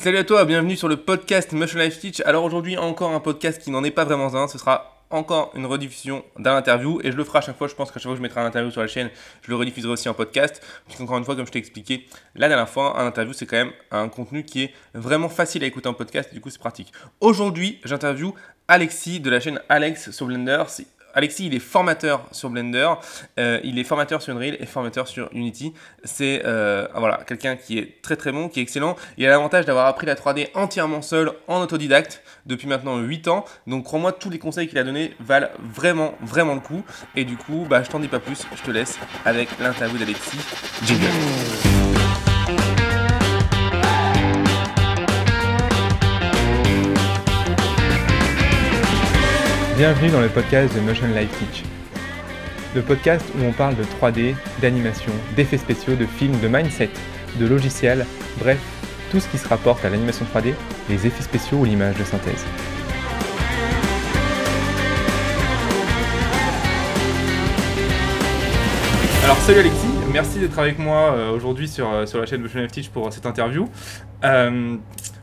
Salut à toi, bienvenue sur le podcast Motion Life Teach. Alors aujourd'hui encore un podcast qui n'en est pas vraiment un, ce sera encore une rediffusion d'un interview et je le ferai à chaque fois, je pense qu'à chaque fois que je mettrai un interview sur la chaîne, je le rediffuserai aussi en podcast. Puisqu'encore une fois, comme je t'ai expliqué la dernière fois, un interview c'est quand même un contenu qui est vraiment facile à écouter en podcast, du coup c'est pratique. Aujourd'hui, j'interview Alexis de la chaîne Alex sur Blender. Alexis, il est formateur sur Blender, euh, il est formateur sur Unreal et formateur sur Unity. C'est euh, voilà, quelqu'un qui est très très bon, qui est excellent. Il a l'avantage d'avoir appris la 3D entièrement seul en autodidacte depuis maintenant 8 ans. Donc crois-moi, tous les conseils qu'il a donnés valent vraiment vraiment le coup. Et du coup, bah, je t'en dis pas plus, je te laisse avec l'interview d'Alexis. Bienvenue dans le podcast de Motion Life Teach. Le podcast où on parle de 3D, d'animation, d'effets spéciaux, de films, de mindset, de logiciels, bref, tout ce qui se rapporte à l'animation 3D, les effets spéciaux ou l'image de synthèse. Alors salut Alexis, merci d'être avec moi euh, aujourd'hui sur, euh, sur la chaîne Motion Life Teach pour cette interview. Euh,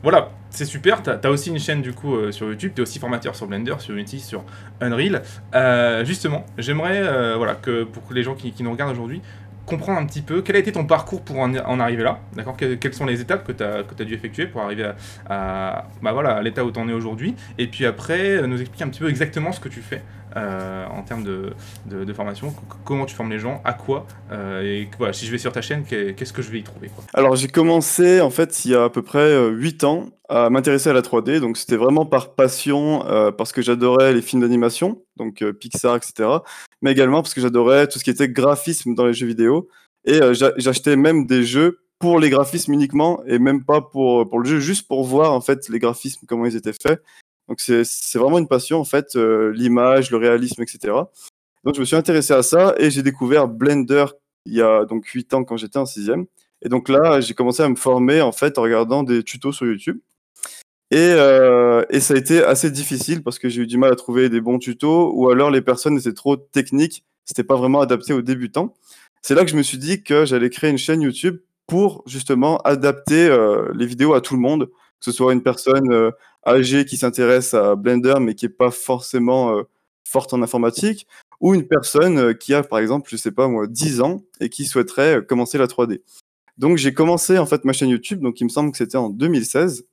voilà, c'est super. Tu as, aussi une chaîne du coup euh, sur YouTube. Tu es aussi formateur sur Blender, sur Unity, sur Unreal. Euh, justement, j'aimerais euh, voilà, que pour les gens qui, nous regardent aujourd'hui, comprendre un petit peu quel a été ton parcours pour en, arriver là, d'accord? Quelles sont les étapes que tu as, dû effectuer pour arriver à, bah voilà, l'état où tu en es aujourd'hui? Et puis après, nous expliquer un petit peu exactement ce que tu fais euh, en termes de, formation Comment tu formes les gens À quoi euh, Et voilà, si je vais sur ta chaîne, qu'est-ce que je vais y trouver Alors j'ai commencé en fait il y a à peu près 8 euh, ans à m'intéresser à la 3D. Donc c'était vraiment par passion, parce que j'adorais les films d'animation, donc Pixar, etc. Également parce que j'adorais tout ce qui était graphisme dans les jeux vidéo. Et j'achetais même des jeux pour les graphismes uniquement et même pas pour, pour le jeu, juste pour voir en fait les graphismes, comment ils étaient faits. Donc c'est vraiment une passion en fait, euh, l'image, le réalisme, etc. Donc je me suis intéressé à ça et j'ai découvert Blender il y a donc 8 ans quand j'étais en sixième. Et donc là, j'ai commencé à me former en fait en regardant des tutos sur YouTube. Et, euh, et ça a été assez difficile parce que j'ai eu du mal à trouver des bons tutos ou alors les personnes étaient trop techniques, c'était pas vraiment adapté aux débutants. C'est là que je me suis dit que j'allais créer une chaîne YouTube pour justement adapter euh, les vidéos à tout le monde, que ce soit une personne âgée qui s'intéresse à Blender mais qui n'est pas forcément euh, forte en informatique, ou une personne euh, qui a par exemple, je sais pas moi, 10 ans et qui souhaiterait euh, commencer la 3D. Donc j'ai commencé en fait ma chaîne YouTube, donc il me semble que c'était en 2016.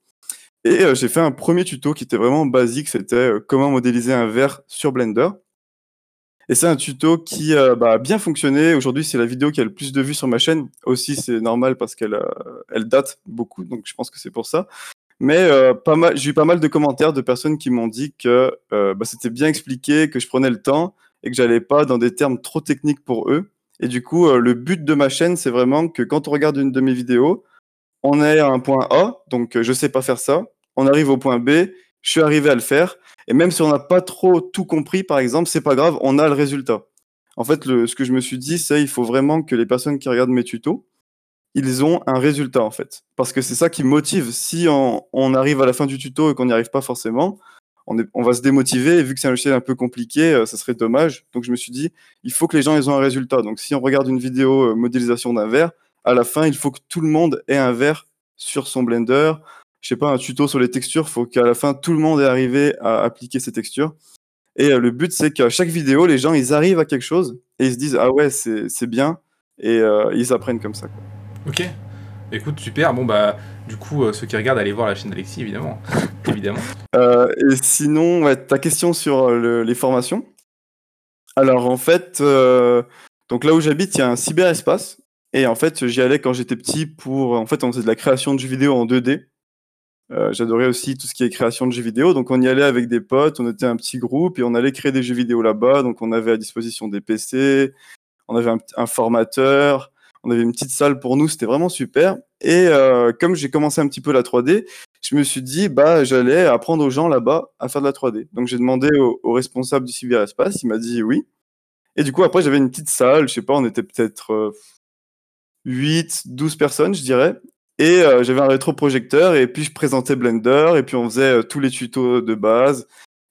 Et j'ai fait un premier tuto qui était vraiment basique, c'était comment modéliser un verre sur Blender. Et c'est un tuto qui bah, a bien fonctionné. Aujourd'hui, c'est la vidéo qui a le plus de vues sur ma chaîne. Aussi, c'est normal parce qu'elle elle date beaucoup, donc je pense que c'est pour ça. Mais euh, j'ai eu pas mal de commentaires de personnes qui m'ont dit que euh, bah, c'était bien expliqué, que je prenais le temps et que j'allais pas dans des termes trop techniques pour eux. Et du coup, euh, le but de ma chaîne, c'est vraiment que quand on regarde une de mes vidéos, on est à un point A, donc je sais pas faire ça. On arrive au point B, je suis arrivé à le faire. Et même si on n'a pas trop tout compris, par exemple, c'est pas grave, on a le résultat. En fait, ce que je me suis dit, c'est il faut vraiment que les personnes qui regardent mes tutos, ils ont un résultat en fait. Parce que c'est ça qui motive. Si on, arrive à la fin du tuto et qu'on n'y arrive pas forcément, on, va se démotiver. Et vu que c'est un logiciel un peu compliqué, euh, ça serait dommage. Donc je me suis dit, il faut que les gens ils ont un résultat. Donc si on regarde une vidéo euh, modélisation d'un verre, à la fin, il faut que tout le monde ait un verre sur son Blender. Je sais pas, un tuto sur les textures, il faut qu'à la fin, tout le monde ait arrivé à appliquer ces textures. Et euh, le but, c'est qu'à chaque vidéo, les gens, ils arrivent à quelque chose et ils se disent, ah ouais, c'est bien. Et ils apprennent comme ça. Quoi. Ok. Écoute, super. Bon, bah, du coup, euh, ceux qui regardent, allez voir la chaîne d'Alexis, évidemment. évidemment. Euh, et sinon, ta question sur euh, les formations. Alors, en fait, donc là où j'habite, il y a un cyberespace. Et en fait, j'y allais quand j'étais petit pour. En fait, on faisait de la création de jeux vidéo en 2D. J'adorais aussi tout ce qui est création de jeux vidéo. Donc, on y allait avec des potes, on était un petit groupe et on allait créer des jeux vidéo là-bas. Donc, on avait à disposition des PC, on avait un formateur, on avait une petite salle pour nous, c'était vraiment super. Et euh, comme j'ai commencé un petit peu la 3D, je me suis dit, bah, j'allais apprendre aux gens là-bas à faire de la 3D. Donc j'ai demandé au, responsable du cyberespace, il m'a dit oui. Et du coup, après, j'avais une petite salle, je sais pas, on était peut-être 8, euh, 12 personnes, je dirais. Et euh, j'avais un rétroprojecteur, et puis je présentais Blender, et puis on faisait tous les tutos de base.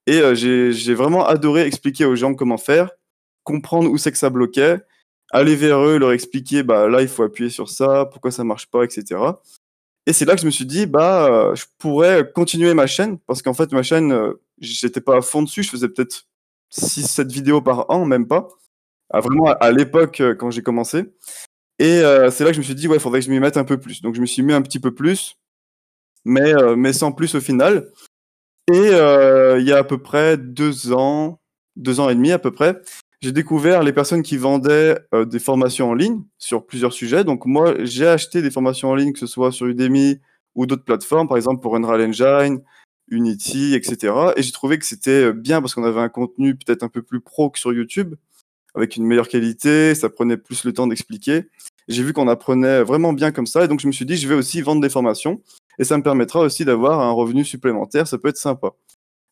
Et j'ai vraiment adoré expliquer aux gens comment faire, comprendre où c'est que ça bloquait, aller vers eux, leur expliquer, bah là, il faut appuyer sur ça, pourquoi ça marche pas, etc. Et c'est là que je me suis dit, bah, euh, je pourrais continuer ma chaîne, parce qu'en fait, ma chaîne, euh, j'étais pas à fond dessus, je faisais peut-être 6-7 vidéos par an, même pas. Vraiment, à, l'époque, euh, quand j'ai commencé. Et c'est là que je me suis dit, ouais, faudrait que je m'y mette un peu plus. Donc, je me suis mis un petit peu plus, mais, mais sans plus au final. Et il y a à peu près deux ans, deux ans et demi à peu près, j'ai découvert les personnes qui vendaient euh, des formations en ligne sur plusieurs sujets. Donc moi, j'ai acheté des formations en ligne, que ce soit sur Udemy ou d'autres plateformes, par exemple pour Unreal Engine, Unity, etc. Et j'ai trouvé que c'était euh, bien parce qu'on avait un contenu peut-être un peu plus pro que sur YouTube, avec une meilleure qualité, ça prenait plus le temps d'expliquer. J'ai vu qu'on apprenait vraiment bien comme ça, et donc je me suis dit, je vais aussi vendre des formations, et ça me permettra aussi d'avoir un revenu supplémentaire, ça peut être sympa.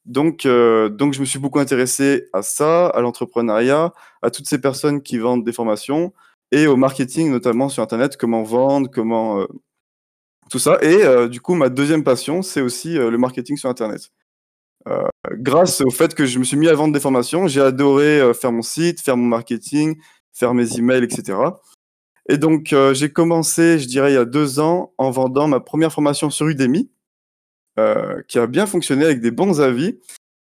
Donc, euh, donc, je me suis beaucoup intéressé à ça, à l'entrepreneuriat, à toutes ces personnes qui vendent des formations et au marketing, notamment sur Internet, comment vendre, comment. Euh, tout ça. Et euh, du coup, ma deuxième passion, c'est aussi le marketing sur Internet. grâce au fait que je me suis mis à vendre des formations, j'ai adoré faire mon site, faire mon marketing, faire mes emails, etc. Et donc, j'ai commencé, je dirais, il y a deux ans, en vendant ma première formation sur Udemy euh, qui a bien fonctionné avec des bons avis.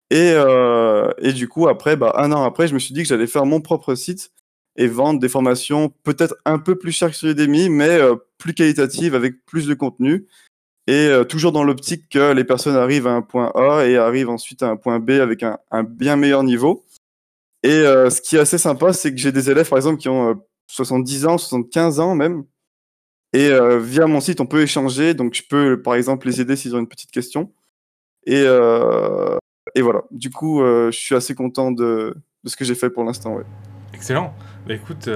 Et, euh, du coup, après, bah, un an après, je me suis dit que j'allais faire mon propre site et vendre des formations peut-être un peu plus chères que sur Udemy, mais euh, plus qualitatives, avec plus de contenu. Et toujours dans l'optique que les personnes arrivent à un point A et arrivent ensuite à un point B avec un bien meilleur niveau. Et ce qui est assez sympa, c'est que j'ai des élèves, par exemple, qui ont 70 ans, 75 ans même, et euh, via mon site, on peut échanger. Donc, je peux, par exemple, les aider s'ils ont une petite question. Et, euh, et voilà. Du coup, euh, je suis assez content de, de ce que j'ai fait pour l'instant. Ouais. Excellent. Bah, écoute,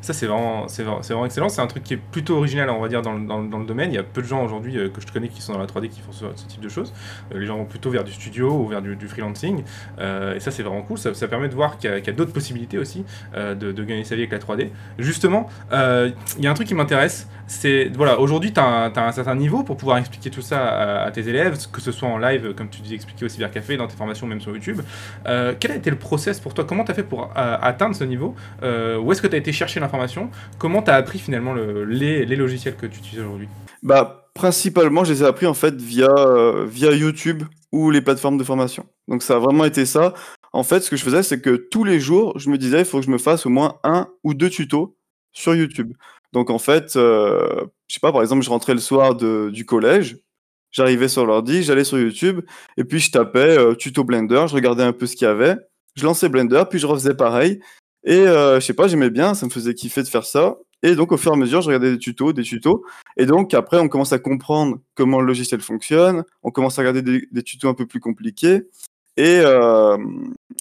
ça, c'est vraiment, c'est vraiment, excellent. C'est un truc qui est plutôt original, on va dire, dans, dans, dans le domaine. Il y a peu de gens aujourd'hui euh, que je connais qui sont dans la 3D qui font ce, type de choses. Euh, les gens vont plutôt vers du studio ou vers du, freelancing. Euh, et ça, c'est vraiment cool. Ça, ça, permet de voir qu'il y a, d'autres possibilités aussi de, de, gagner sa vie avec la 3D. Justement, il y a un truc qui m'intéresse. C'est, voilà, aujourd'hui, tu as, un certain niveau pour pouvoir expliquer tout ça à, tes élèves, que ce soit en live, comme tu dis, expliquer aussi vers Café, dans tes formations, même sur YouTube. quel a été le process pour toi? Comment tu as fait pour atteindre ce niveau? Où est-ce que tu as été chercher l'information? Comment tu as appris finalement les, logiciels que tu utilises aujourd'hui? Bah principalement, je les ai appris en fait via, euh, via YouTube ou les plateformes de formation. Donc ça a vraiment été ça. En fait, ce que je faisais, c'est que tous les jours, je me disais, il faut que je me fasse au moins un ou deux tutos sur YouTube. Donc en fait, euh, je sais pas, par exemple, je rentrais le soir du collège, j'arrivais sur l'ordi, j'allais sur YouTube, et puis je tapais euh, tuto Blender, je regardais un peu ce qu'il y avait, je lançais Blender, puis je refaisais pareil, et euh, je sais pas, j'aimais bien, ça me faisait kiffer de faire ça. Et donc, au fur et à mesure, je regardais des tutos, des tutos. Et donc, après, on commence à comprendre comment le logiciel fonctionne. On commence à regarder des, tutos un peu plus compliqués. Et, euh,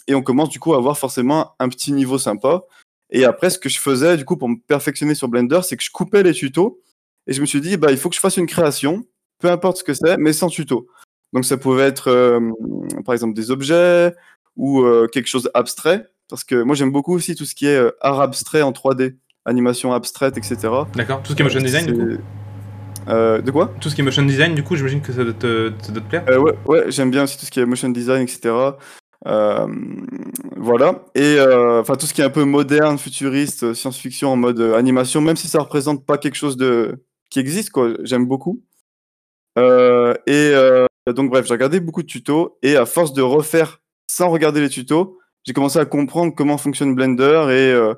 et, on commence, du coup, à avoir forcément un petit niveau sympa. Et après, ce que je faisais, du coup, pour me perfectionner sur Blender, c'est que je coupais les tutos. Et je me suis dit, bah, il faut que je fasse une création, peu importe ce que c'est, mais sans tuto. Donc, ça pouvait être, euh, par exemple, des objets ou euh, quelque chose abstrait parce que moi j'aime beaucoup aussi tout ce qui est euh, art abstrait en 3D, animation abstraite, etc. D'accord, tout ce qui est motion design du coup euh, de quoi? Tout ce qui est motion design, du coup, j'imagine que ça doit te, ça doit te plaire euh, Ouais, ouais j'aime bien aussi tout ce qui est motion design, etc. voilà. Et enfin, tout ce qui est un peu moderne, futuriste, science-fiction en mode animation, même si ça représente pas quelque chose de qui existe, quoi. J'aime beaucoup. et donc, bref, j'ai regardé beaucoup de tutos et à force de refaire sans regarder les tutos, j'ai commencé à comprendre comment fonctionne Blender et euh,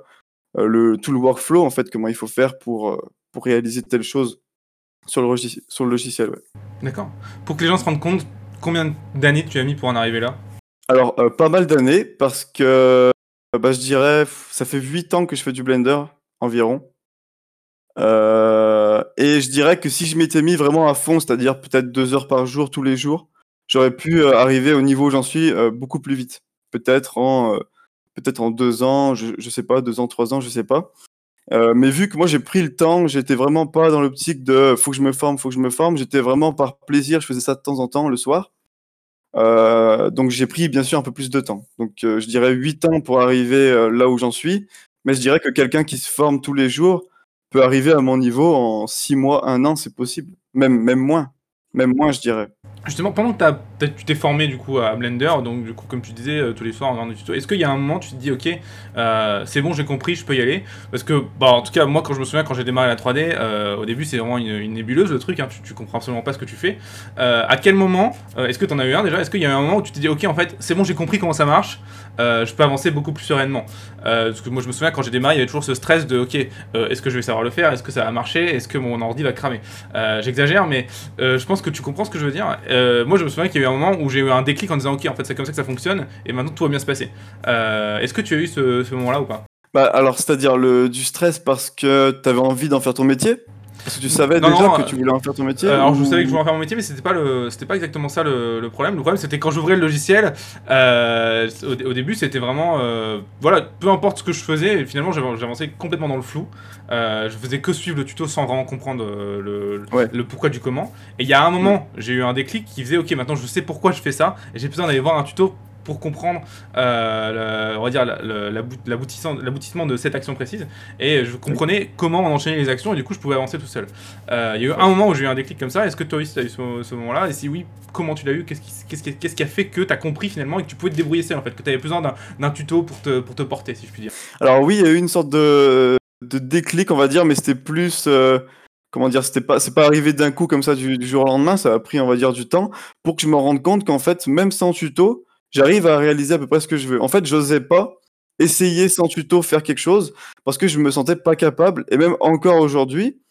euh, le, tout le workflow, en fait, comment il faut faire pour, euh, pour réaliser telle chose sur le, sur le logiciel. D'accord. Pour que les gens se rendent compte, combien d'années tu as mis pour en arriver là? Alors, pas mal d'années, parce que bah, je dirais, ça fait 8 ans que je fais du Blender environ. et je dirais que si je m'étais mis vraiment à fond, c'est-à-dire peut-être deux heures par jour, tous les jours, j'aurais pu arriver au niveau où j'en suis beaucoup plus vite peut-être en, euh, peut-être deux ans, je, je sais pas, deux ans, trois ans, je sais pas. Euh, mais vu que moi j'ai pris le temps, j'étais vraiment pas dans l'optique de faut que je me forme, faut que je me forme. J'étais vraiment par plaisir, je faisais ça de temps en temps le soir. Euh, donc j'ai pris bien sûr un peu plus de temps. Donc je dirais huit ans pour arriver là où j'en suis. Mais je dirais que quelqu'un qui se forme tous les jours peut arriver à mon niveau en six mois, un an, c'est possible. Même, même moins. Même moins, je dirais. Justement, pendant que tu t'es formé du coup à Blender, donc du coup comme tu disais euh, tous les soirs en regardant des tutos, est-ce qu'il y a un moment tu te dis ok euh, c'est bon j'ai compris je peux y aller? Parce que bah, en tout cas moi quand je me souviens quand j'ai démarré la 3D, euh, au début c'est vraiment une, nébuleuse le truc, hein, tu, tu, comprends absolument pas ce que tu fais. à quel moment, est-ce que tu en as eu un déjà? Est-ce qu'il y a un moment où tu t'es dit ok en fait c'est bon j'ai compris comment ça marche, je peux avancer beaucoup plus sereinement? Parce que moi je me souviens quand j'ai démarré il y avait toujours ce stress de ok est-ce que je vais savoir le faire, est-ce que ça va marcher, est-ce que mon ordi va cramer? J'exagère mais je pense que tu comprends ce que je veux dire. Moi je me souviens qu'il y a eu un moment où j'ai eu un déclic en disant ok en fait c'est comme ça que ça fonctionne et maintenant tout va bien se passer. Euh, est-ce que tu as eu ce, moment-là ou pas? Bah alors c'est-à-dire le du stress parce que tu avais envie d'en faire ton métier? Parce que tu savais déjà que tu voulais en faire ton métier euh, Alors je savais que je voulais en faire mon métier, mais c'était pas le, c'était pas exactement ça le, problème. Le problème c'était quand j'ouvrais le logiciel. Euh, au, début c'était vraiment, voilà, peu importe ce que je faisais, finalement j'avançais complètement dans le flou. je faisais que suivre le tuto sans vraiment comprendre le, le pourquoi du comment. Et il y a un moment, j'ai eu un déclic qui faisait, ok, maintenant je sais pourquoi je fais ça, et j'ai besoin d'aller voir un tuto pour comprendre euh, on va dire l'aboutissement de cette action précise. Et je comprenais comment on enchaînait les actions et du coup je pouvais avancer tout seul. Euh, il y a eu un moment où j'ai eu un déclic comme ça, est-ce que toi aussi tu as eu ce, moment-là? Et si oui, comment tu l'as eu? Qu'est-ce qui, qui, a fait que tu as compris finalement et que tu pouvais te débrouiller seul en fait, que tu avais besoin d'un tuto pour te, pour te porter si je puis dire. Alors oui, il y a eu une sorte de, de déclic on va dire, mais c'était plus... Euh, comment dire, c'était pas, c'est pas arrivé d'un coup comme ça du, du, jour au lendemain, ça a pris, on va dire, du temps pour que je me rende compte qu'en fait, même sans tuto, j'arrive à réaliser à peu près ce que je veux. En fait, j'osais pas essayer sans tuto faire quelque chose parce que je me sentais pas capable. Et même encore aujourd'hui,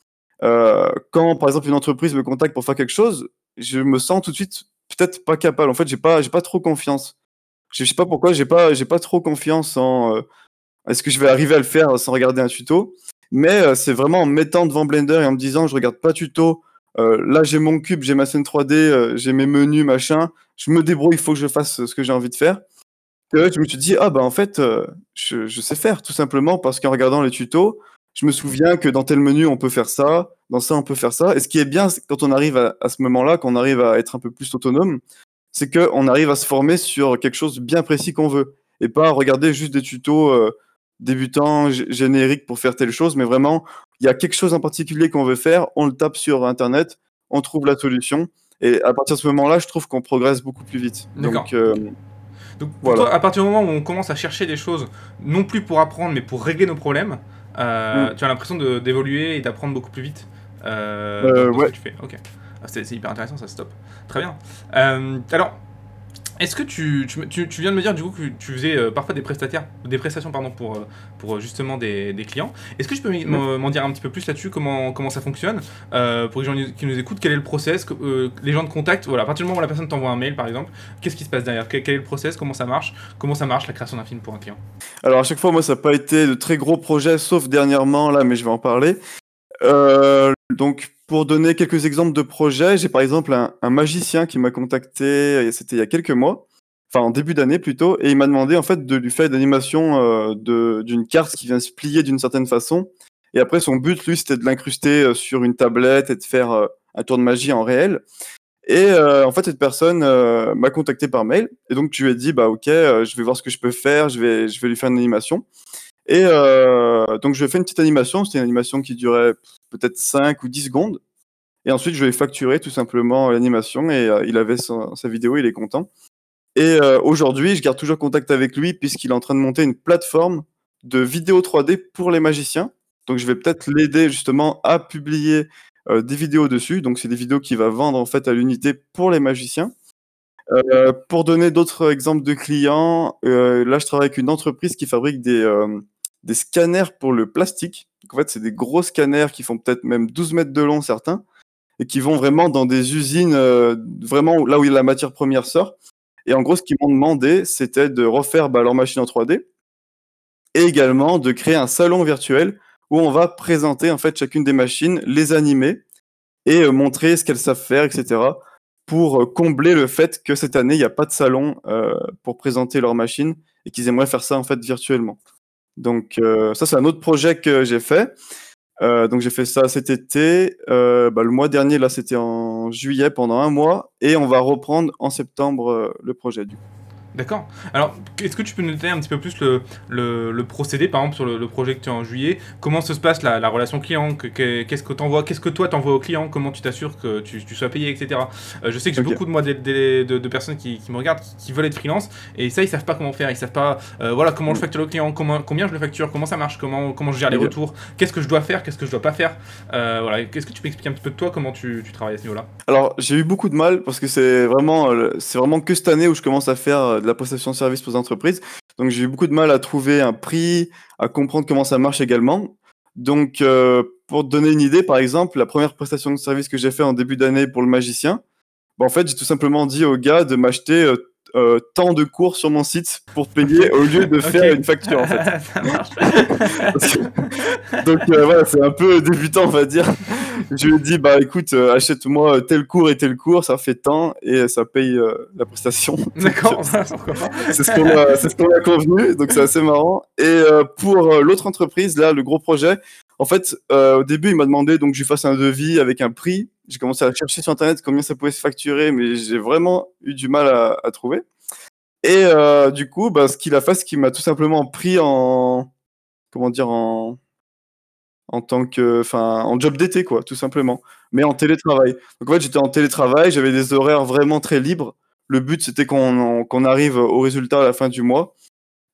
euh, quand par exemple une entreprise me contacte pour faire quelque chose, je me sens tout de suite peut-être pas capable. En fait, j'ai pas, j'ai pas trop confiance. Je sais pas pourquoi, j'ai pas, j'ai pas trop confiance en euh, est-ce que je vais arriver à le faire sans regarder un tuto. Mais euh, c'est vraiment en mettant devant Blender et en me disant je regarde pas tuto, euh, là, j'ai mon cube, j'ai ma scène 3D, euh, j'ai mes menus, machin. Je me débrouille, il faut que je fasse ce que j'ai envie de faire. Et je me suis dit, ah bah en fait, euh, je, sais faire, tout simplement parce qu'en regardant les tutos, je me souviens que dans tel menu, on peut faire ça, dans ça, on peut faire ça. Et ce qui est bien quand on arrive à, ce moment-là, qu'on arrive à être un peu plus autonome, c'est qu'on arrive à se former sur quelque chose bien précis qu'on veut. Et pas regarder juste des tutos débutants, génériques pour faire telle chose, mais vraiment, il y a quelque chose en particulier qu'on veut faire, on le tape sur Internet, on trouve la solution. Et à partir de ce moment-là, je trouve qu'on progresse beaucoup plus vite. Donc, euh, Donc voilà. à partir du moment où on commence à chercher des choses, non plus pour apprendre, mais pour régler nos problèmes, euh, mm. tu as l'impression d'évoluer et d'apprendre beaucoup plus vite. Euh, ouais. tu fais. Ok. Ah, c'est hyper intéressant, ça stop. Très bien. alors, est-ce que tu, tu, tu, viens de me dire du coup que tu faisais euh, parfois des prestataires, des prestations pardon pour, euh, pour euh, justement des, des clients. Est-ce que tu peux m'en dire un petit peu plus là-dessus comment, comment ça fonctionne pour les gens qui nous écoutent Quel est le process Les gens de contact, voilà, à partir du moment où la personne t'envoie un mail par exemple, qu'est-ce qui se passe derrière quel, est le process Comment ça marche Comment ça marche la création d'un film pour un client? Alors à chaque fois, moi ça n'a pas été de très gros projets, sauf dernièrement là, mais je vais en parler. Donc pour donner quelques exemples de projets, j'ai par exemple un, magicien qui m'a contacté, c'était il y a quelques mois, enfin en début d'année plutôt, et il m'a demandé en fait de lui faire une animation euh, d'une carte qui vient se plier d'une certaine façon. Et après, son but, lui, c'était de l'incruster euh, sur une tablette et de faire euh, un tour de magie en réel. Et en fait, cette personne m'a contacté par mail. Et donc, je lui ai dit, bah ok, je vais voir ce que je peux faire, je vais, je vais lui faire une animation. Et donc, je fait une petite animation. C'était une animation qui durait peut-être 5 ou 10 secondes. Et ensuite, je vais facturer tout simplement l'animation et euh, il avait sa, vidéo, il est content. Et euh, aujourd'hui, je garde toujours contact avec lui puisqu'il est en train de monter une plateforme de vidéo 3D pour les magiciens. Donc, je vais peut-être l'aider justement à publier euh, des vidéos dessus. Donc, c'est des vidéos qu'il va vendre en fait à l'unité pour les magiciens. Pour donner d'autres exemples de clients, là, je travaille avec une entreprise qui fabrique des, des scanners pour le plastique. en fait, c'est des gros scanners qui font peut-être même 12 mètres de long, certains, et qui vont vraiment dans des usines, euh, vraiment là où la matière première sort. Et en gros, ce qu'ils m'ont demandé, c'était de refaire bah, leur machine en 3D et également de créer un salon virtuel où on va présenter en fait chacune des machines, les animer et euh, montrer ce qu'elles savent faire, etc. pour euh, combler le fait que cette année, il n'y a pas de salon pour présenter leurs machines et qu'ils aimeraient faire ça en fait virtuellement. Donc ça, c'est un autre projet que j'ai fait. Euh, donc j'ai fait ça cet été. Euh, bah, le mois dernier, là, c'était en juillet pendant un mois, et on va reprendre en septembre euh, le projet. Du D'accord. Alors, est-ce que tu peux nous donner un petit peu plus le, le, le procédé, par exemple, sur le, le, projet que tu as en juillet? Comment se passe la, la relation client? Qu'est-ce que, t'envoies? Qu'est-ce que toi t'envoies au client? Comment tu t'assures que tu, tu, sois payé, etc. Euh, je sais que j'ai okay. beaucoup de, moi, de, de, de, personnes qui, qui, me regardent, qui, qui, veulent être freelance, et ça, ils savent pas comment faire. Ils savent pas, euh, voilà, comment je facture le client, comment, combien je le facture, comment ça marche, comment, comment je gère les okay. retours, qu'est-ce que je dois faire, qu'est-ce que je dois pas faire. Euh, voilà. Qu'est-ce que tu peux expliquer un petit peu de toi, comment tu, tu travailles à ce niveau-là? Alors, j'ai eu beaucoup de mal parce que c'est vraiment, c'est vraiment que cette année où je commence à faire de la prestation de service aux entreprises. Donc j'ai eu beaucoup de mal à trouver un prix, à comprendre comment ça marche également. Donc euh, pour te donner une idée, par exemple, la première prestation de service que j'ai fait en début d'année pour le magicien, bah, en fait j'ai tout simplement dit au gars de m'acheter euh, tant de cours sur mon site pour payer au lieu de okay. faire une facture en fait. Donc euh, voilà, c'est un peu débutant on va dire. Je lui ai dit bah écoute, euh, achète-moi tel cours et tel cours, ça fait tant et ça paye la prestation. D'accord. c'est ce qu'on a, ce qu'on a convenu, donc c'est assez marrant. Et pour l'autre entreprise là, le gros projet, en fait, au début il m'a demandé donc que je fasse un devis avec un prix j'ai commencé à chercher sur internet combien ça pouvait se facturer, mais j'ai vraiment eu du mal à, trouver. Et euh, du coup, bah, ce qu'il a fait, c'est qu'il m'a tout simplement pris en comment dire en en tant que enfin en job d'été quoi, tout simplement, mais en télétravail. Donc en fait, j'étais en télétravail, j'avais des horaires vraiment très libres. Le but c'était qu'on arrive au résultat à la fin du mois.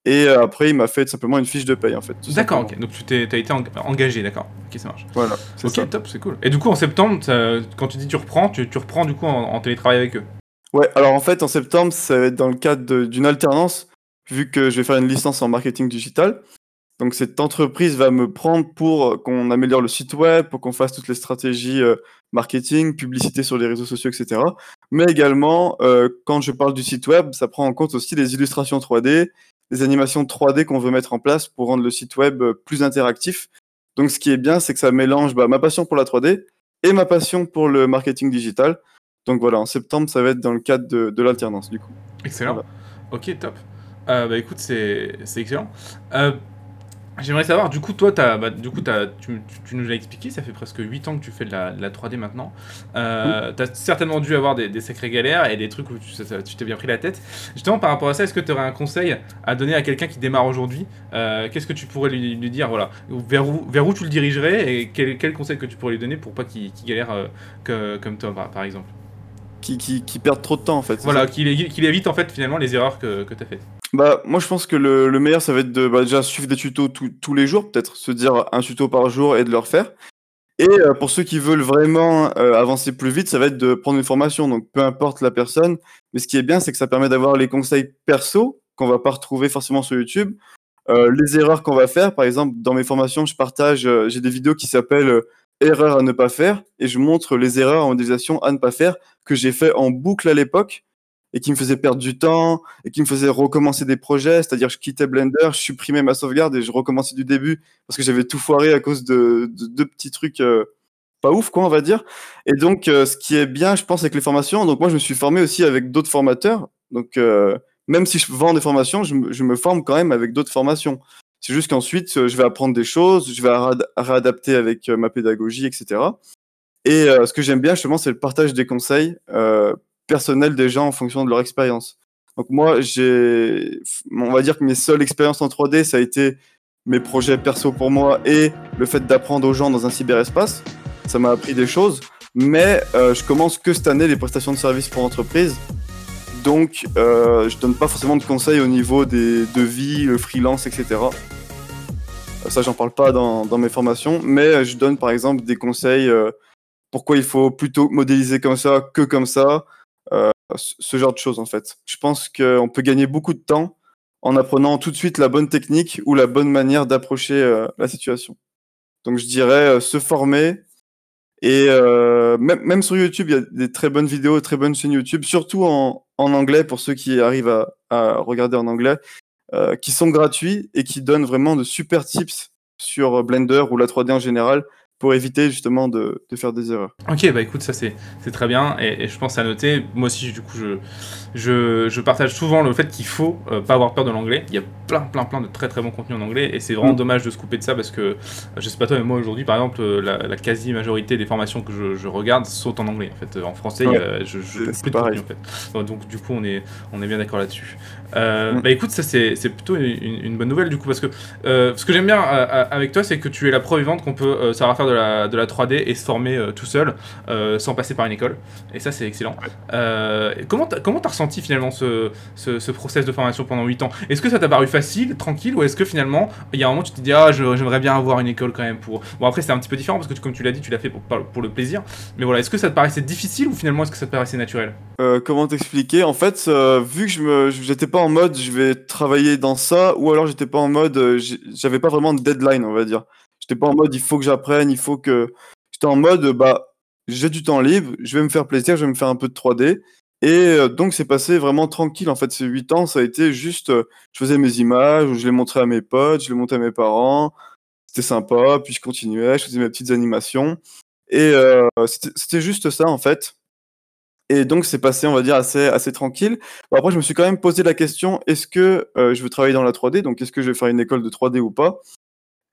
Et euh, après, il m'a fait simplement une fiche de paye en fait. D'accord, ok. Donc tu t'es, as été engagé, d'accord. Ok, ça marche. Voilà. Ok, ça. top, c'est cool. Et du coup, en septembre, quand tu dis tu reprends, tu, tu reprends du coup en, en, télétravail avec eux? Ouais, alors en fait, en septembre, ça va être dans le cadre d'une alternance, vu que je vais faire une licence en marketing digital. Donc cette entreprise va me prendre pour qu'on améliore le site web, pour qu'on fasse toutes les stratégies euh, marketing, publicité sur les réseaux sociaux, etc. Mais également, euh, quand je parle du site web, ça prend en compte aussi les illustrations 3D, des animations 3D qu'on veut mettre en place pour rendre le site web plus interactif. Donc ce qui est bien, c'est que ça mélange bah, ma passion pour la 3D et ma passion pour le marketing digital. Donc voilà, en septembre, ça va être dans le cadre de, de l'alternance du coup. Excellent. Voilà. Ok, top. Euh, bah écoute, c'est excellent. Euh, J'aimerais savoir, du coup, toi, as, bah, du coup, as, tu, tu, tu, nous l'as expliqué, ça fait presque 8 ans que tu fais de la, de la 3D maintenant. Euh. Tu as certainement dû avoir des, des, sacrées galères et des trucs où tu t'es bien pris la tête. Justement, par rapport à ça, est-ce que tu aurais un conseil à donner à quelqu'un qui démarre aujourd'hui? Euh, Qu'est-ce que tu pourrais lui, lui, dire voilà, vers, où, vers où tu le dirigerais et quel, quel conseil que tu pourrais lui donner pour pas qu'il qu galère euh, que, comme toi, par, exemple? Qui, qui, qui, perdent trop de temps en fait. Voilà, qu'il évite en fait finalement les erreurs que, que tu as faites. Bah, moi je pense que le, le meilleur ça va être de bah, déjà suivre des tutos tous les jours, peut-être se dire un tuto par jour et de le refaire. Et euh, pour ceux qui veulent vraiment euh, avancer plus vite, ça va être de prendre une formation, donc peu importe la personne. Mais ce qui est bien, c'est que ça permet d'avoir les conseils perso qu'on va pas retrouver forcément sur YouTube. Euh, les erreurs qu'on va faire, par exemple, dans mes formations, je partage, j'ai des vidéos qui s'appellent erreurs à ne pas faire et je montre les erreurs en modélisation à ne pas faire que j'ai fait en boucle à l'époque et qui me faisait perdre du temps et qui me faisait recommencer des projets, c'est-à-dire je quittais Blender, je supprimais ma sauvegarde et je recommençais du début parce que j'avais tout foiré à cause de deux petits trucs euh, pas ouf quoi on va dire. Et donc euh, ce qui est bien je pense avec les formations, donc moi je me suis formé aussi avec d'autres formateurs, donc euh, même si je vends des formations, je, me forme quand même avec d'autres formations. C'est juste qu'ensuite, je vais apprendre des choses, je vais réadapter avec ma pédagogie, etc. Et ce que j'aime bien, justement, c'est le partage des conseils personnels des gens en fonction de leur expérience. Donc moi, j'ai, on va dire que mes seules expériences en 3D, ça a été mes projets perso pour moi et le fait d'apprendre aux gens dans un cyberespace. Ça m'a appris des choses, mais euh, je commence que cette année les prestations de services pour entreprise. Donc, euh, je donne pas forcément de conseils au niveau des devis, le freelance, etc. Ça, j'en parle pas dans, mes formations, mais je donne par exemple des conseils euh, pourquoi il faut plutôt modéliser comme ça que comme ça, euh, ce genre de choses en fait. Je pense qu'on peut gagner beaucoup de temps en apprenant tout de suite la bonne technique ou la bonne manière d'approcher euh, la situation. Donc, je dirais se former, et euh, même, sur YouTube, il y a des très bonnes vidéos, très bonnes chaînes YouTube, surtout en, anglais pour ceux qui arrivent à, regarder en anglais, euh, qui sont gratuits et qui donnent vraiment de super tips sur Blender ou la 3D en général pour éviter justement de, de faire des erreurs. Ok, bah écoute, ça c'est très bien et, et, je pense à noter. Moi aussi, du coup, je, je, je partage souvent le fait qu'il faut euh, pas avoir peur de l'anglais. Il y a plein, plein, plein de très très bons contenus en anglais et c'est vraiment mm. dommage de se couper de ça parce que, euh, je sais pas toi, mais moi aujourd'hui, par exemple, euh, la, la quasi-majorité des formations que je, je, regarde sont en anglais. En fait, en français, ouais, a, je, je trouve plus de contenu en fait. Donc, du coup, on est, on est bien d'accord là-dessus. Euh, mm. Bah écoute, ça c'est plutôt une, une, bonne nouvelle du coup parce que ce que j'aime bien avec toi, c'est que tu es la preuve vivante qu'on peut savoir faire de la, de la 3D et se former tout seul sans passer par une école. Et ça, c'est excellent. comment t'as ressenti finalement ce, ce, process de formation pendant 8 ans Est-ce que ça t'a paru facile, tranquille, ou est-ce que finalement, il y a un moment tu te dis, ah, j'aimerais bien avoir une école quand même pour. Bon, après, c'est un petit peu différent parce que, comme tu l'as dit, tu l'as fait pour, pour, le plaisir. Mais voilà, est-ce que ça te paraissait difficile ou finalement, est-ce que ça te paraissait naturel? Euh, Comment t'expliquer? En fait, euh, vu que je me, j'étais pas en mode, je vais travailler dans ça, ou alors j'étais pas en mode, euh, j'avais pas vraiment de deadline, on va dire. J'étais pas en mode, il faut que j'apprenne, il faut que. J'étais en mode, bah, j'ai du temps libre, je vais me faire plaisir, je vais me faire un peu de 3D. Et euh, donc, c'est passé vraiment tranquille. En fait, ces 8 ans, ça a été juste, euh, je faisais mes images, je les montrais à mes potes, je les montrais à mes parents. C'était sympa, puis je continuais, je faisais mes petites animations. Et euh, c'était juste ça, en fait. Et donc, c'est passé, on va dire, assez, assez tranquille. Après, je me suis quand même posé la question, est-ce que je veux travailler dans la 3D Donc, est-ce que je vais faire une école de 3D ou pas?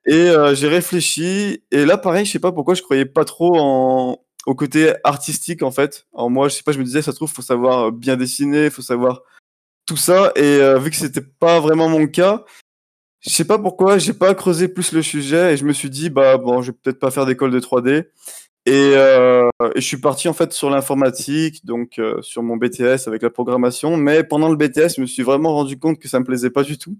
Et j'ai réfléchi. Et là, pareil, je sais pas pourquoi je croyais pas trop en, au côté artistique en fait. Alors moi, je sais pas, je me disais, ça se trouve, faut savoir euh, bien dessiner, faut savoir tout ça. Et euh, vu que c'était pas vraiment mon cas, je sais pas pourquoi, j'ai pas creusé plus le sujet et je me suis dit, bah bon, je vais peut-être pas faire d'école de 3D. Et, euh, et, je suis parti en fait sur l'informatique, donc euh, sur mon BTS avec la programmation. Mais pendant le BTS, je me suis vraiment rendu compte que ça me plaisait pas du tout.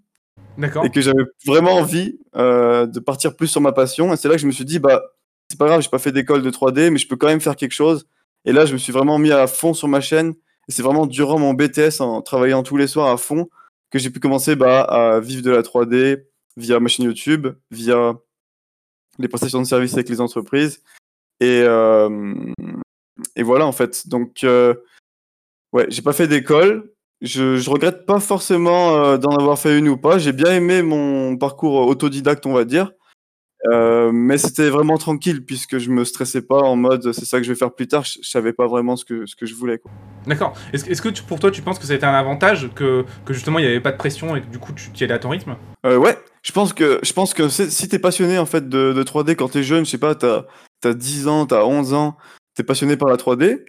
D'accord. Et que j'avais vraiment envie de partir plus sur ma passion. Et c'est là que je me suis dit, bah c'est pas grave, j'ai pas fait d'école de 3D, mais je peux quand même faire quelque chose. Et là, je me suis vraiment mis à fond sur ma chaîne. C'est vraiment durant mon BTS, en travaillant tous les soirs à fond, que j'ai pu commencer bah, à vivre de la 3D via ma chaîne YouTube, via les prestations de services avec les entreprises. Et, euh, et voilà, en fait. Donc, euh, ouais, j'ai pas fait d'école. Je, je regrette pas forcément euh, d'en avoir fait une ou pas. J'ai bien aimé mon parcours autodidacte, on va dire. Euh, mais c'était vraiment tranquille puisque je me stressais pas en mode c'est ça que je vais faire plus tard. Je, savais pas vraiment ce que, ce que je voulais. D'accord. Est-ce est que tu, pour toi tu penses que ça a été un avantage que, que justement il n'y avait pas de pression et que du coup tu y allais à ton rythme? Euh, Ouais, je pense que, je pense que si t'es passionné en fait de, de 3D quand t'es jeune, je sais pas, t'as as 10 ans, t'as 11 ans, t'es passionné par la 3D.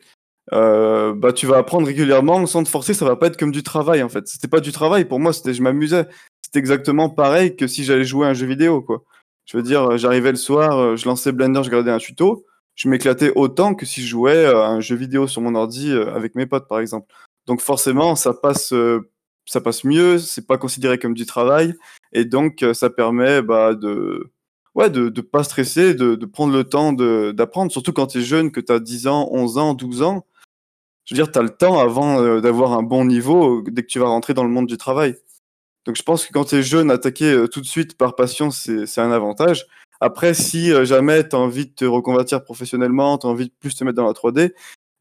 Euh, bah tu vas apprendre régulièrement sans te forcer, ça va pas être comme du travail en fait. C'était pas du travail pour moi, c'était je m'amusais. C'était exactement pareil que si j'allais jouer à un jeu vidéo quoi. Je veux dire, euh, j'arrivais le soir, euh, je lançais Blender, je regardais un tuto, je m'éclatais autant que si je jouais à un jeu vidéo sur mon ordi euh, avec mes potes, par exemple. Donc forcément, ça passe, ça passe mieux, c'est pas considéré comme du travail, et donc ça permet bah, de, ouais, de ne pas stresser, de, de, prendre le temps d'apprendre, surtout quand tu es jeune, que tu as 10 ans, 11 ans, 12 ans. Je veux dire, tu as le temps avant d'avoir un bon niveau dès que tu vas rentrer dans le monde du travail. Donc je pense que quand tu es jeune, attaquer euh, tout de suite par passion, c'est un avantage. Après, si euh, jamais tu as envie de te reconvertir professionnellement, tu as envie de plus te mettre dans la 3D,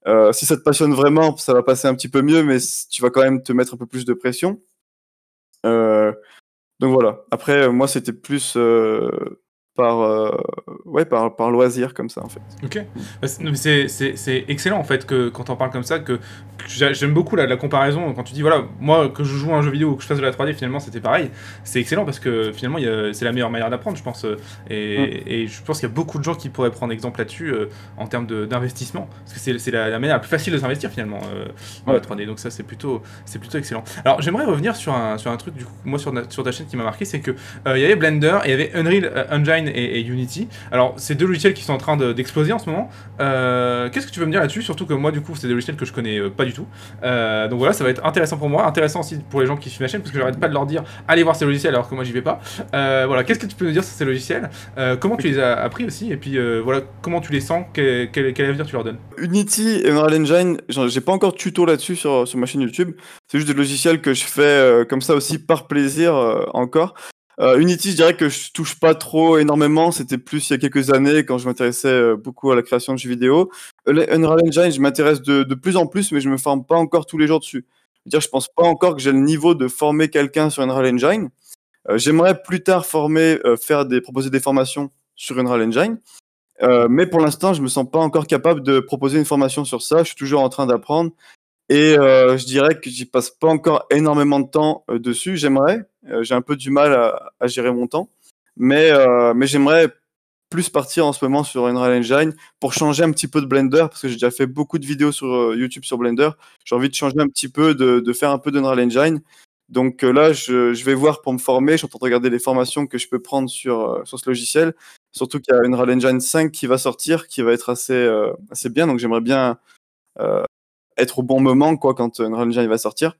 euh, si ça te passionne vraiment, ça va passer un petit peu mieux, mais tu vas quand même te mettre un peu plus de pression. donc voilà. Après, moi, c'était plus par, euh, ouais, par, par loisir comme ça en fait. Ok, bah, c'est excellent en fait que quand on parle comme ça, que j'aime beaucoup la, la, comparaison. Quand tu dis voilà, moi que je joue à un jeu vidéo ou que je fasse de la 3D finalement c'était pareil, c'est excellent parce que finalement c'est la meilleure manière d'apprendre je pense. Et, mm. et je pense qu'il y a beaucoup de gens qui pourraient prendre exemple là-dessus euh, en termes d'investissement. Parce que c'est la, la, manière la plus facile de s'investir finalement euh, en 3D donc ça c'est plutôt, plutôt excellent. Alors j'aimerais revenir sur un, sur un truc du coup moi sur, sur ta chaîne qui m'a marqué c'est que il y avait Blender et il y avait Unreal Engine et, Unity. Alors, c'est deux logiciels qui sont en train d'exploser en ce moment. Euh, qu'est-ce que tu veux me dire là-dessus? Surtout que moi, du coup, c'est des logiciels que je connais euh, pas du tout. Euh, donc voilà, ça va être intéressant pour moi, intéressant aussi pour les gens qui suivent ma chaîne, parce que j'arrête pas de leur dire allez voir ces logiciels alors que moi j'y vais pas. voilà, qu'est-ce que tu peux me dire sur ces logiciels? Comment tu les as appris aussi? Et puis voilà, comment tu les sens? Quel, quel, avenir tu leur donnes? Unity et Unreal Engine, j'ai pas encore tuto là-dessus sur, sur ma chaîne YouTube. C'est juste des logiciels que je fais comme ça aussi par plaisir encore. Euh, Unity, je dirais que je touche pas trop énormément. C'était plus il y a quelques années quand je m'intéressais euh, beaucoup à la création de jeux vidéo. Euh, Unreal Engine, je m'intéresse de, plus en plus, mais je me forme pas encore tous les jours dessus. Je veux dire, je pense pas encore que j'ai le niveau de former quelqu'un sur Unreal Engine. J'aimerais plus tard former, faire des, proposer des formations sur Unreal Engine. Mais pour l'instant, je me sens pas encore capable de proposer une formation sur ça. Je suis toujours en train d'apprendre. Et euh, je dirais que j'y passe pas encore énormément de temps euh, dessus. J'aimerais. Euh, J'ai un peu du mal à, gérer mon temps. Mais, mais j'aimerais plus partir en ce moment sur Unreal Engine pour changer un petit peu de Blender parce que j'ai déjà fait beaucoup de vidéos sur YouTube sur Blender. J'ai envie de changer un petit peu, de, faire un peu d'Unreal Engine. Donc là, je, vais voir pour me former. Je suis en train de regarder les formations que je peux prendre sur, sur ce logiciel. Surtout qu'il y a Unreal Engine 5 qui va sortir, qui va être assez, assez bien. Donc j'aimerais bien être au bon moment quoi, quand Unreal Engine va sortir.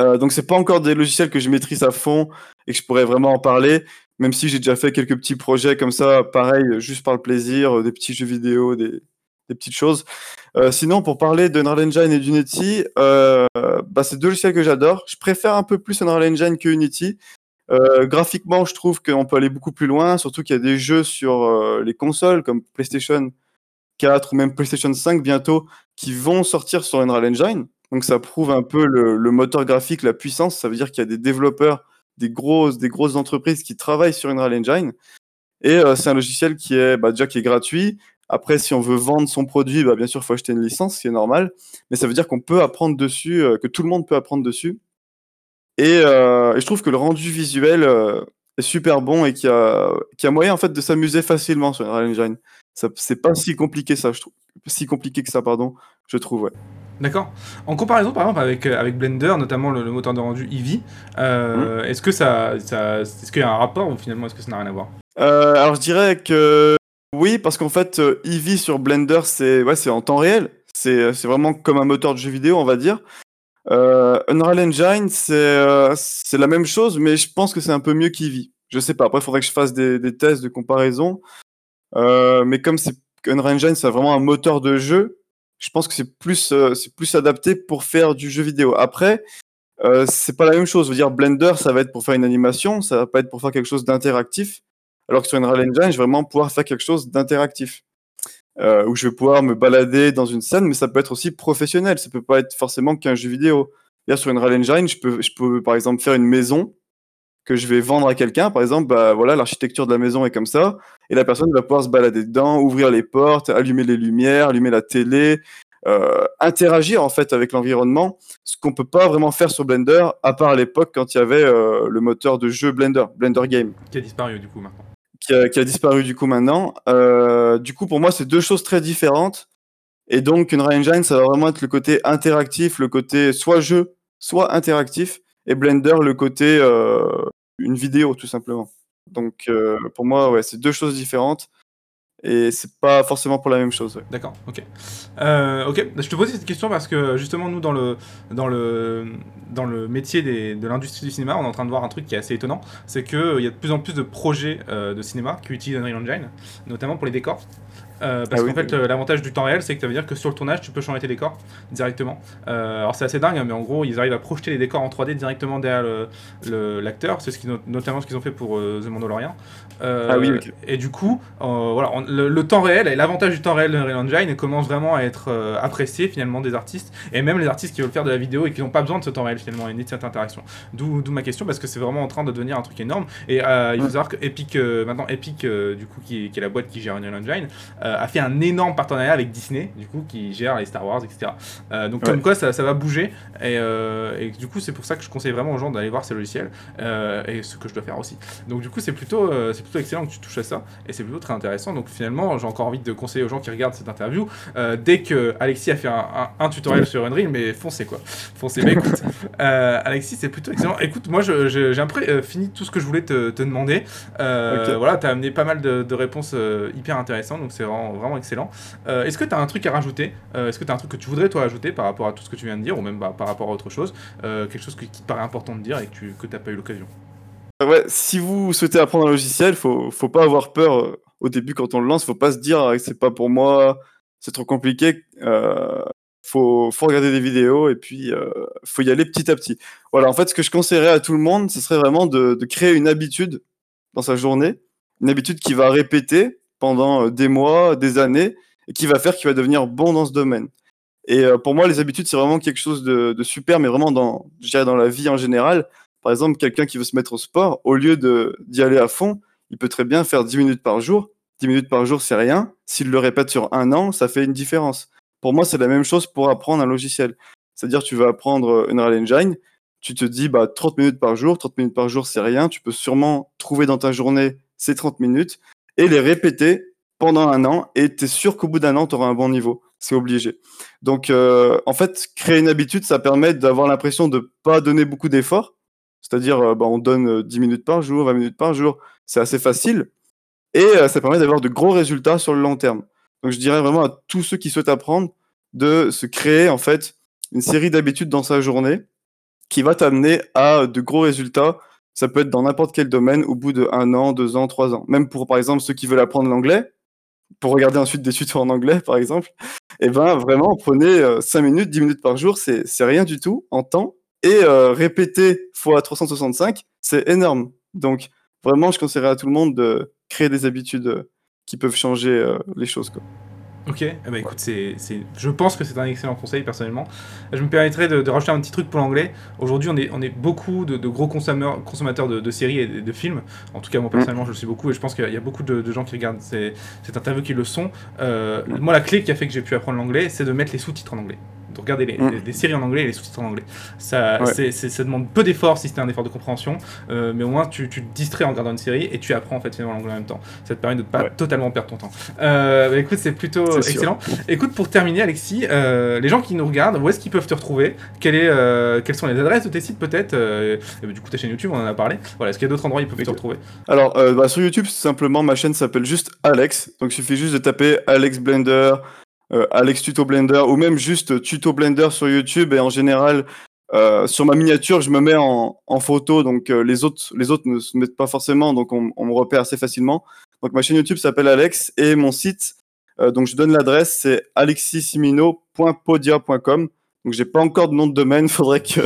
Euh, donc c'est pas encore des logiciels que je maîtrise à fond et que je pourrais vraiment en parler, même si j'ai déjà fait quelques petits projets comme ça, pareil, juste par le plaisir, euh, des petits jeux vidéo, des, petites choses. Euh, sinon, pour parler d'Unreal Engine et d'Unity, euh, bah, c'est deux logiciels que j'adore. Je préfère un peu plus Unreal Engine que Unity. Euh, graphiquement, je trouve qu'on peut aller beaucoup plus loin, surtout qu'il y a des jeux sur euh, les consoles comme PlayStation 4 ou même PlayStation 5 bientôt qui vont sortir sur Unreal Engine. Donc ça prouve un peu le, moteur graphique, la puissance. Ça veut dire qu'il y a des développeurs, des grosses, des grosses entreprises qui travaillent sur Unreal Engine. Et euh, c'est un logiciel qui est bah, déjà qui est gratuit. Après, si on veut vendre son produit, bah, bien sûr, il faut acheter une licence, ce qui est normal. Mais ça veut dire qu'on peut apprendre dessus, euh, que tout le monde peut apprendre dessus. Et, euh, je trouve que le rendu visuel est super bon et qu'il y a, qu'il y a moyen en fait de s'amuser facilement sur Unreal Engine. C'est pas si compliqué ça, je trouve. Si compliqué que ça, pardon, je trouve, ouais. D'accord. En comparaison, par exemple, avec, euh, avec Blender, notamment le, le moteur de rendu Eevee, euh, est-ce que ça, ça est-ce qu'il y a un rapport ou finalement est-ce que ça n'a rien à voir? Euh, alors je dirais que oui, parce qu'en fait, Eevee sur Blender, c'est ouais, c'est en temps réel. C'est c'est vraiment comme un moteur de jeu vidéo, on va dire. Euh, Unreal Engine, c'est c'est la même chose, mais je pense que c'est un peu mieux qu'Eevee. Je sais pas. Après, il faudrait que je fasse des, des tests de comparaison. Euh, mais comme c'est Unreal Engine, c'est vraiment un moteur de jeu. Je pense que c'est plus euh, c'est plus adapté pour faire du jeu vidéo. Après, euh, c'est pas la même chose. Je veux dire, Blender, ça va être pour faire une animation, ça va pas être pour faire quelque chose d'interactif. Alors que sur Unreal Engine, je vais vraiment pouvoir faire quelque chose d'interactif. Euh, où je vais pouvoir me balader dans une scène, mais ça peut être aussi professionnel. Ça peut pas être forcément qu'un jeu vidéo. Là, sur Unreal Engine, je peux, je peux par exemple faire une maison que je vais vendre à quelqu'un. Par exemple, bah, voilà, l'architecture de la maison est comme ça. Et la personne va pouvoir se balader dedans, ouvrir les portes, allumer les lumières, allumer la télé, euh, interagir en fait avec l'environnement. Ce qu'on peut pas vraiment faire sur Blender, à part à l'époque quand il y avait euh, le moteur de jeu Blender, Blender Game Qui a disparu du coup maintenant. qui a, qui a disparu du coup maintenant. Euh, du coup, pour moi, c'est deux choses très différentes. Et donc, Unreal Engine, ça va vraiment être le côté interactif, le côté soit jeu, soit interactif, et Blender, le côté une vidéo, tout simplement. Donc, euh, pour moi, ouais, c'est deux choses différentes. Et c'est pas forcément pour la même chose. ouais. D'accord, ok. Euh, ok, je te posais cette question parce que justement, nous, dans le, dans le, dans le métier des- de l'industrie du cinéma, on est en train de voir un truc qui est assez étonnant c'est qu'il y a de plus en plus de projets euh, de cinéma qui utilisent Unreal Engine, notamment pour les décors. Euh, parce Ah oui, qu'en fait, euh, l'avantage du temps réel, c'est que ça veut dire que sur le tournage, tu peux changer tes décors directement. Euh, alors, c'est assez dingue, hein, mais en gros, ils arrivent à projeter les décors en 3D directement derrière le- le- l'acteur. C'est ce qui, notamment ce qu'ils ont fait pour euh, The Mandalorian. Euh, Ah oui. Et du coup, euh, voilà, on- le, le temps réel et l'avantage du temps réel de Unreal Engine commence vraiment à être euh, apprécié finalement des artistes et même les artistes qui veulent faire de la vidéo et qui n'ont pas besoin de ce temps réel finalement et ni de cette interaction. D'où ma question parce que c'est vraiment en train de devenir un truc énorme. Et il faut savoir que Epic, maintenant Epic, du coup, qui, qui est la boîte qui gère Unreal Engine, a fait un énorme partenariat avec Disney, du coup, qui gère les Star Wars, etc. Donc, Ouais. comme quoi, ça, ça va bouger. Et, et du coup, c'est pour ça que je conseille vraiment aux gens d'aller voir ces logiciels et ce que je dois faire aussi. Donc, du coup, c'est plutôt, plutôt excellent que tu touches à ça et c'est plutôt très intéressant. Donc, finalement, j'ai encore envie de conseiller aux gens qui regardent cette interview euh, dès que Alexis a fait un, un- un tutoriel sur Unreal, mais foncez quoi. Foncez. Mais écoute, euh, Alexis, c'est plutôt excellent. Écoute, moi, j'ai un peu euh, fini tout ce que je voulais te, te demander. Voilà, tu as amené pas mal de, de réponses hyper intéressantes, donc c'est vraiment, vraiment excellent. Est-ce que tu as un truc à rajouter? Est-ce que tu as un truc que tu voudrais toi ajouter par rapport à tout ce que tu viens de dire, ou même bah, par rapport à autre chose? Quelque chose que- qui te paraît important de dire et que tu n'as pas eu l'occasion? Si vous souhaitez apprendre un logiciel, faut, faut pas avoir peur euh, au début quand on le lance. Faut pas se dire ah, c'est pas pour moi, c'est trop compliqué. Euh, faut, faut regarder des vidéos et puis euh, faut y aller petit à petit. Voilà, en fait, ce que je conseillerais à tout le monde, ce serait vraiment de, de créer une habitude dans sa journée, une habitude qui va répéter pendant euh, des mois, des années, et qui va faire qu'il va devenir bon dans ce domaine. Et euh, pour moi, les habitudes, c'est vraiment quelque chose de, de super, mais vraiment dans, je dirais dans la vie en général. Par exemple, quelqu'un qui veut se mettre au sport, au lieu d'y aller à fond, il peut très bien faire 10 minutes par jour 10 minutes par jour, c'est rien. S'il le répète sur un an, ça fait une différence. Pour moi, c'est la même chose pour apprendre un logiciel. C'est-à-dire, tu veux apprendre Unreal Engine, tu te dis bah, 30 minutes par jour, 30 minutes par jour, c'est rien. Tu peux sûrement trouver dans ta journée ces 30 minutes et les répéter pendant un an et tu es sûr qu'au bout d'un an, tu auras un bon niveau. C'est obligé. Donc, euh, en fait, créer une habitude, ça permet d'avoir l'impression de ne pas donner beaucoup d'efforts. C'est-à-dire, euh, bah, on donne 10 minutes par jour, 20 minutes par jour. C'est assez facile. Et euh, ça permet d'avoir de gros résultats sur le long terme. Donc, je dirais vraiment à tous ceux qui souhaitent apprendre de se créer, en fait, une série d'habitudes dans sa journée qui va t'amener à de gros résultats. Ça peut être dans n'importe quel domaine au bout de un an, deux ans, trois ans. Même pour, par exemple, ceux qui veulent apprendre l'anglais, pour regarder ensuite des tutos en anglais, par exemple, et eh ben vraiment, prenez 5 euh, minutes, 10 minutes par jour, c'est rien du tout en temps. Et euh, répéter fois 365, c'est énorme. Donc, vraiment, je conseillerais à tout le monde de créer des habitudes euh, qui peuvent changer les choses. Quoi. Ok, eh ben, écoute, c'est, je pense que c'est un excellent conseil personnellement. Je me permettrais de, rajouter un petit truc pour l'anglais. Aujourd'hui, on est, on est beaucoup de, gros consommateurs, consommateurs de, séries et de, films. En tout cas, moi personnellement, je le suis beaucoup et je pense qu'il y a beaucoup de, gens qui regardent cette interview qui le sont. Euh, moi, la clé qui a fait que j'ai pu apprendre l'anglais, c'est de mettre les sous-titres en anglais regarder les, mm. séries en anglais et les sous-titres en anglais. Ça, ça demande peu d'efforts si c'était un effort de compréhension, euh, mais au moins tu, tu, te distrais en regardant une série et tu apprends en fait finalement l'anglais en même temps. Ça te permet de ne pas totalement perdre ton temps. Euh, bah, écoute, c'est plutôt excellent. Écoute, pour terminer, Alexis, euh, les gens qui nous regardent, où est-ce qu'ils peuvent te retrouver? Quelle est, Quelles sont les adresses de tes sites peut-être? Bah, Du coup, ta chaîne YouTube, on en a parlé. Voilà, est-ce qu'il y a d'autres endroits où ils peuvent te retrouver? Alors, bah, sur YouTube, simplement, ma chaîne s'appelle juste Alex. Donc, il suffit juste de taper Alex Blender, euh, Alex Tuto Blender ou même juste Tuto Blender sur YouTube. Et en général euh, sur ma miniature je me mets en, photo. Donc euh, les autres les autres ne se mettent pas forcément. Donc on, me repère assez facilement. Donc ma chaîne YouTube s'appelle Alex et mon site donc je donne l'adresse c'est alexisimino.podia.com donc j'ai pas encore de nom de domaine. Faudrait que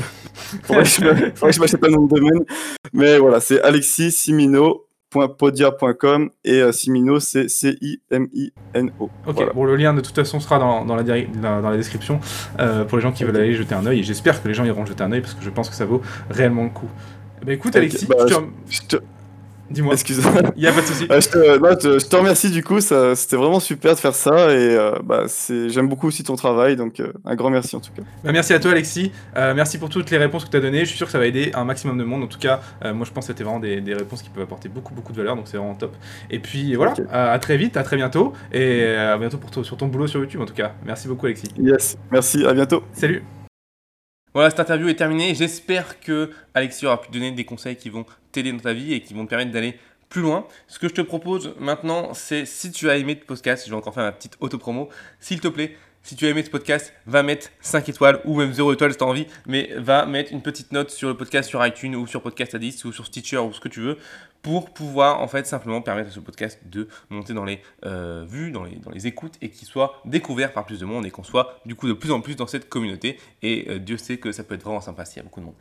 faudrait que je m'achète un nom de domaine. Mais voilà c'est alexisimino podia.com et euh, Simino c'est C-I-M-I-N-O. Ok, bon le lien de toute façon sera dans, dans, la, dans la, description euh, pour les gens qui veulent aller jeter un oeil et j'espère que les gens iront jeter un oeil parce que je pense que ça vaut réellement le coup. Eh ben, écoute Alexis, bah, je te... Dis-moi. Excuse-moi. Il n'y a pas de souci. Euh, je, te, remercie du coup, c'était vraiment super de faire ça et euh, bah, j'aime beaucoup aussi ton travail, donc euh, un grand merci en tout cas. Bah, merci à toi Alexis, merci pour toutes les réponses que tu as données, je suis sûr que ça va aider un maximum de monde, en tout cas moi je pense que c'était vraiment des, réponses qui peuvent apporter beaucoup beaucoup de valeur, donc c'est vraiment top. Et puis voilà, à, très vite, à très bientôt et à bientôt pour toi, sur ton boulot sur YouTube en tout cas. Merci beaucoup Alexis. Yes, merci, à bientôt. Salut. Voilà, cette interview est terminée. J'espère que Alexis aura pu donner des conseils qui vont t'aider dans ta vie et qui vont te permettre d'aller plus loin. Ce que je te propose maintenant, c'est si tu as aimé ce podcast, je vais encore faire ma petite auto-promo, s'il te plaît, si tu as aimé ce podcast, va mettre 5 étoiles ou même 0 étoiles si tu as envie, mais va mettre une petite note sur le podcast sur iTunes ou sur Podcast Addict ou sur Stitcher ou ce que tu veux pour pouvoir en fait simplement permettre à ce podcast de monter dans les euh, vues, dans les, écoutes et qu'il soit découvert par plus de monde et qu'on soit du coup de plus en plus dans cette communauté. Et euh, Dieu sait que ça peut être vraiment sympa s'il y a beaucoup de monde.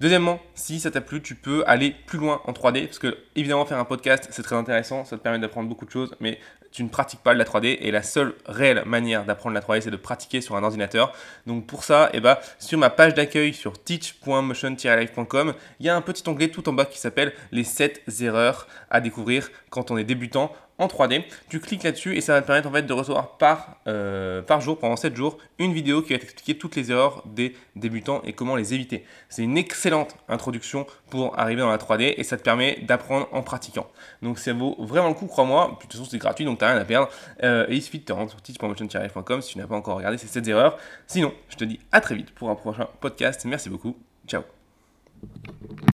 Deuxièmement, si ça t'a plu, tu peux aller plus loin en 3D, parce que évidemment faire un podcast c'est très intéressant, ça te permet d'apprendre beaucoup de choses, mais tu ne pratiques pas de la 3D et la seule réelle manière d'apprendre la 3D c'est de pratiquer sur un ordinateur. Donc pour ça, eh ben, sur ma page d'accueil sur teach.motion-live.com, il y a un petit onglet tout en bas qui s'appelle les 7 erreurs à découvrir quand on est débutant en 3D. Tu cliques là-dessus et ça va te permettre en fait de recevoir par, euh, par jour, pendant 7 jours, une vidéo qui va t'expliquer toutes les erreurs des débutants et comment les éviter. C'est une excellente introduction pour arriver dans la 3D et ça te permet d'apprendre en pratiquant. Donc ça vaut vraiment le coup, crois-moi. De toute façon, c'est gratuit donc t'as rien à perdre. Euh, et il suffit de te rendre sur teach.motion-com si tu n'as pas encore regardé ces 7 erreurs. Sinon, je te dis à très vite pour un prochain podcast. Merci beaucoup. Ciao.